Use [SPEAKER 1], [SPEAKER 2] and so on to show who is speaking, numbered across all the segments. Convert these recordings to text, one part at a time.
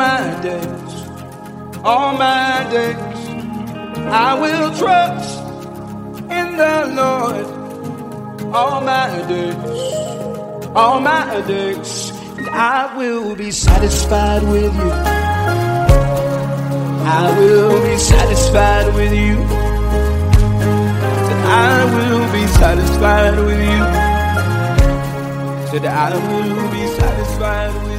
[SPEAKER 1] my days, all my days, I will trust in the Lord. All my days, all my days, and I will be satisfied with you. I will be satisfied with you. Said I will be satisfied with you. Said I will be satisfied with you.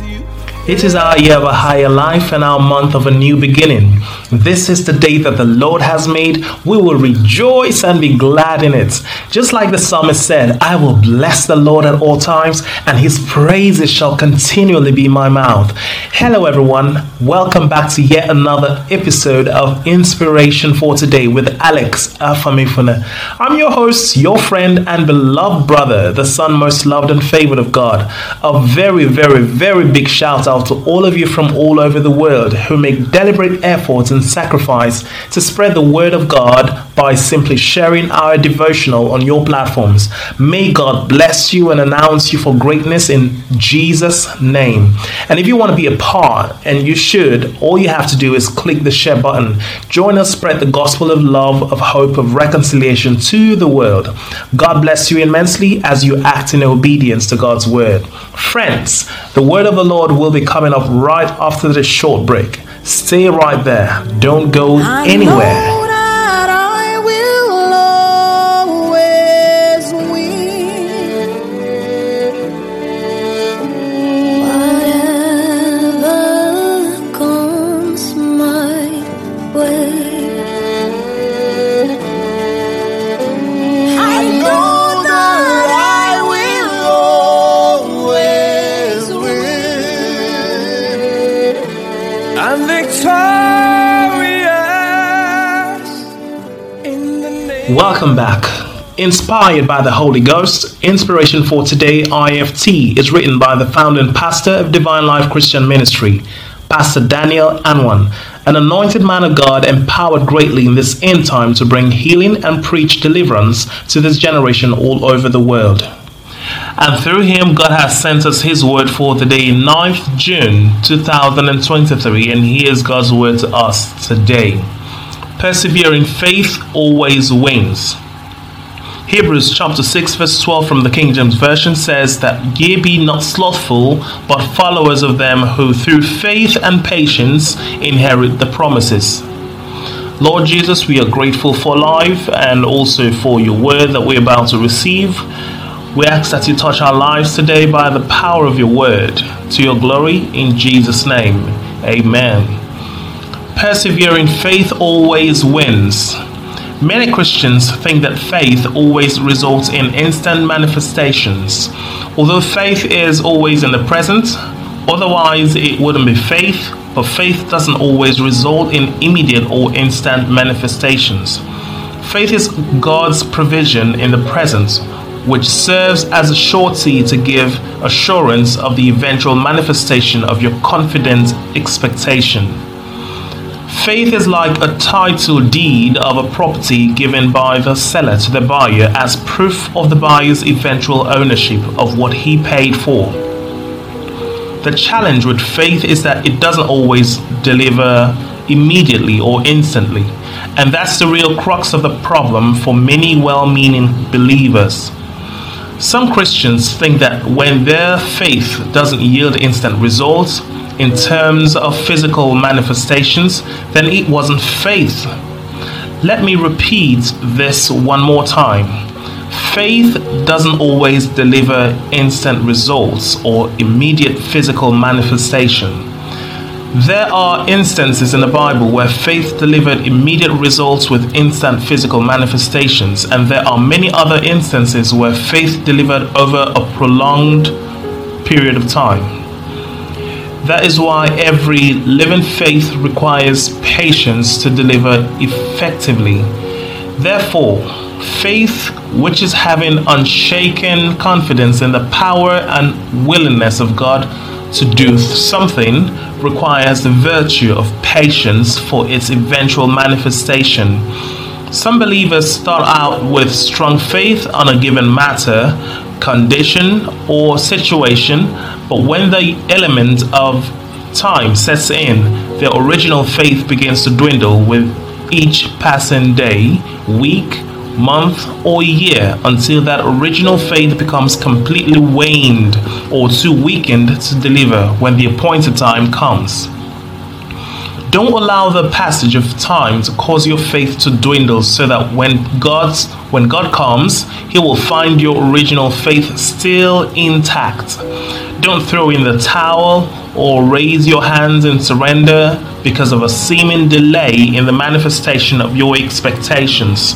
[SPEAKER 2] It is our year of a higher life and our month of a new beginning. This is the day that the Lord has made. We will rejoice and be glad in it. Just like the psalmist said, I will bless the Lord at all times, and his praises shall continually be my mouth. Hello, everyone. Welcome back to yet another episode of Inspiration for Today with Alex Afamifuna. I'm your host, your friend, and beloved brother, the son most loved and favored of God. A very, very, very big shout out to all of you from all over the world who make deliberate efforts and sacrifice to spread the word of God by simply sharing our devotional on your platforms. May God bless you and announce you for greatness in Jesus' name. And if you want to be a part, and you should, all you have to do is click the share button. Join us spread the gospel of love, of hope, of reconciliation to the world. God bless you immensely as you act in obedience to God's word. Friends, the word of the Lord will be coming up right after this short break. Stay right there. Don't go anywhere. Welcome back. Inspired by the Holy Ghost, Inspiration for Today IFT is written by the founder and pastor of Divine Life Christian Ministry, Pastor Daniel Anwan, an anointed man of God empowered greatly in this end time to bring healing and preach deliverance to this generation all over the world. And through him, God has sent us his word for the day, 9th June 2023, and here's God's word to us today. Persevering faith always wins. Hebrews chapter 6, verse 12 from the King James Version says that ye be not slothful, but followers of them who through faith and patience inherit the promises. Lord Jesus, we are grateful for life and also for your word that we're about to receive. We ask that you touch our lives today by the power of your word to your glory in Jesus' name. Amen. Persevering faith always wins. Many Christians think that faith always results in instant manifestations. Although faith is always in the present, otherwise it wouldn't be faith, but faith doesn't always result in immediate or instant manifestations. Faith is God's provision in the present, which serves as a surety to give assurance of the eventual manifestation of your confident expectation. Faith is like a title deed of a property given by the seller to the buyer as proof of the buyer's eventual ownership of what he paid for. The challenge with faith is that it doesn't always deliver immediately or instantly, and that's the real crux of the problem for many well meaning believers. Some Christians think that when their faith doesn't yield instant results in terms of physical manifestations, then it wasn't faith. Let me repeat this one more time. Faith doesn't always deliver instant results or immediate physical manifestation. There are instances in the Bible where faith delivered immediate results with instant physical manifestations, and there are many other instances where faith delivered over a prolonged period of time. That is why every living faith requires patience to deliver effectively. Therefore, faith, which is having unshaken confidence in the power and willingness of God to do something, requires the virtue of patience for its eventual manifestation. Some believers start out with strong faith on a given matter, condition, or situation, but when the element of time sets in, their original faith begins to dwindle with each passing day, week, month, or year until that original faith becomes completely waned or too weakened to deliver when the appointed time comes. Don't allow the passage of time to cause your faith to dwindle so that when God's when God comes, he will find your original faith still intact. Don't throw in the towel or raise your hands in surrender because of a seeming delay in the manifestation of your expectations.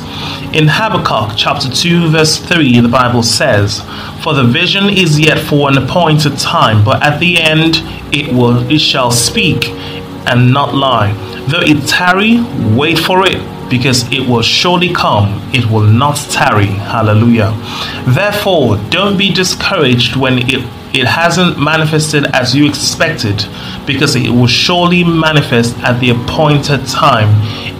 [SPEAKER 2] In Habakkuk chapter 2 verse 3 the Bible says, "For the vision is yet for an appointed time, but at the end it will it shall speak and not lie. Though it tarry, wait for it, because it will surely come, it will not tarry. Hallelujah. Therefore, don't be discouraged when it, it hasn't manifested as you expected, because it will surely manifest at the appointed time.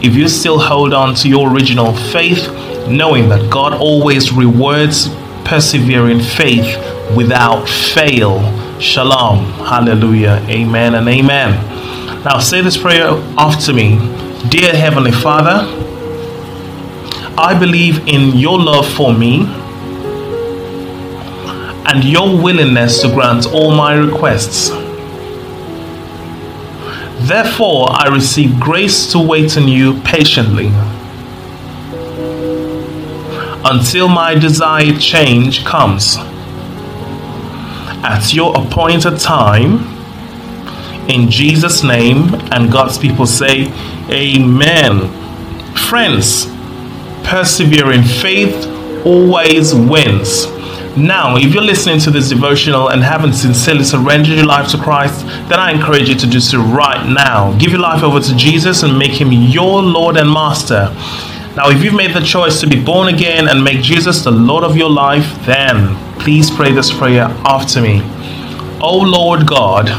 [SPEAKER 2] If you still hold on to your original faith, knowing that God always rewards persevering faith without fail. Shalom. Hallelujah. Amen and amen. Now say this prayer after me. Dear Heavenly Father, I believe in your love for me and your willingness to grant all my requests. Therefore, I receive grace to wait on you patiently until my desired change comes. At your appointed time, in Jesus' name, and God's people say, Amen. Friends, persevering faith always wins. Now, if you're listening to this devotional and haven't sincerely surrendered your life to Christ, then I encourage you to do so right now. Give your life over to Jesus and make him your Lord and Master. Now, if you've made the choice to be born again and make Jesus the Lord of your life, then please pray this prayer after me. Oh Lord God,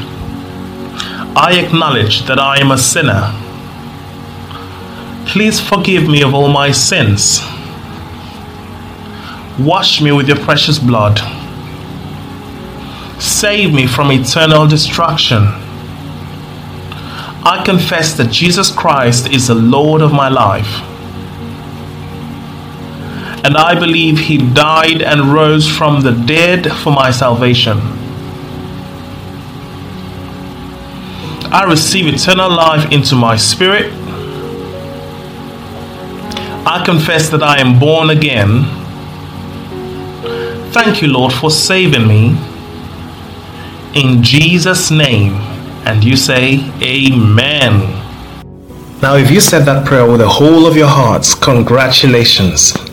[SPEAKER 2] I acknowledge that I am a sinner. Please forgive me of all my sins. Wash me with your precious blood. Save me from eternal destruction. I confess that Jesus Christ is the Lord of my life. And I believe he died and rose from the dead for my salvation. I receive eternal life into my spirit. I confess that I am born again. Thank you, Lord, for saving me. In Jesus' name. And you say, Amen. Now, if you said that prayer with the whole of your hearts, congratulations.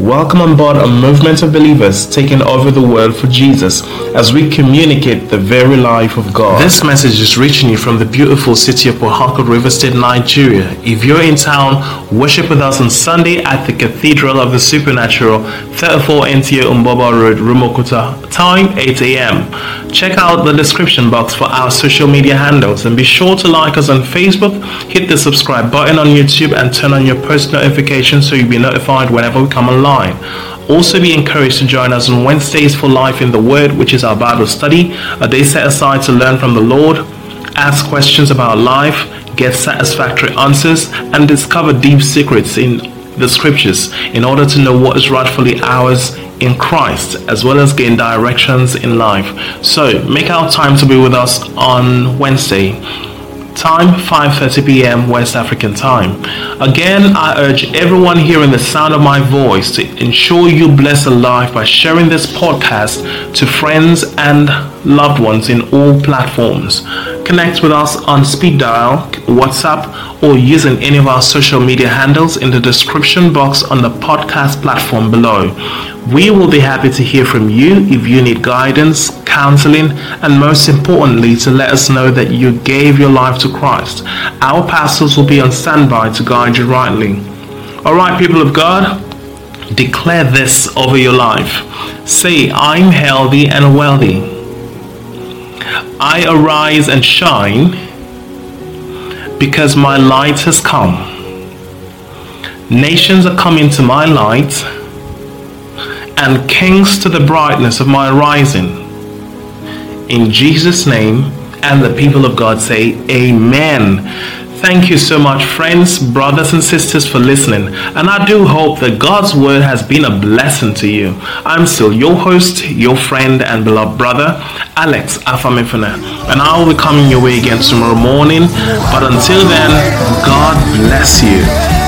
[SPEAKER 2] Welcome on board a movement of believers taking over the world for Jesus as we communicate the very life of God. This message is reaching you from the beautiful city of Harcourt, River State, Nigeria. If you're in town, worship with us on Sunday at the Cathedral of the Supernatural, 34 NTA Mgbuoba Road, Rumuokwuta. Time 8 a.m. Check out the description box for our social media handles and be sure to like us on Facebook, hit the subscribe button on YouTube, and turn on your post notifications so you'll be notified whenever we come online online. Also, be encouraged to join us on Wednesdays for Life in the Word, which is our Bible study, a day set aside to learn from the Lord, ask questions about life, get satisfactory answers, and discover deep secrets in the scriptures in order to know what is rightfully ours in Christ, as well as gain directions in life. So, make our time to be with us on Wednesday time 5:30 p.m. West African time. Again, I urge everyone hearing the sound of my voice to ensure you bless a life by sharing this podcast to friends and loved ones in all platforms. Connect with us on speed dial, WhatsApp, or using any of our social media handles in the description box on the podcast platform below. We will be happy to hear from you if you need guidance, counseling, and most importantly, to let us know that you gave your life to Christ. Our pastors will be on standby to guide you rightly. All right, people of God, declare this over your life. Say, I'm healthy and wealthy. I arise and shine because my light has come. Nations are coming to my light, and kings to the brightness of my rising. In Jesus' name, and the people of God say, Amen. Thank you so much, friends, brothers, and sisters, for listening. And I do hope that God's word has been a blessing to you. I'm still your host, your friend, and beloved brother, Alex Afamifuna. And I will be coming your way again tomorrow morning. But until then, God bless you.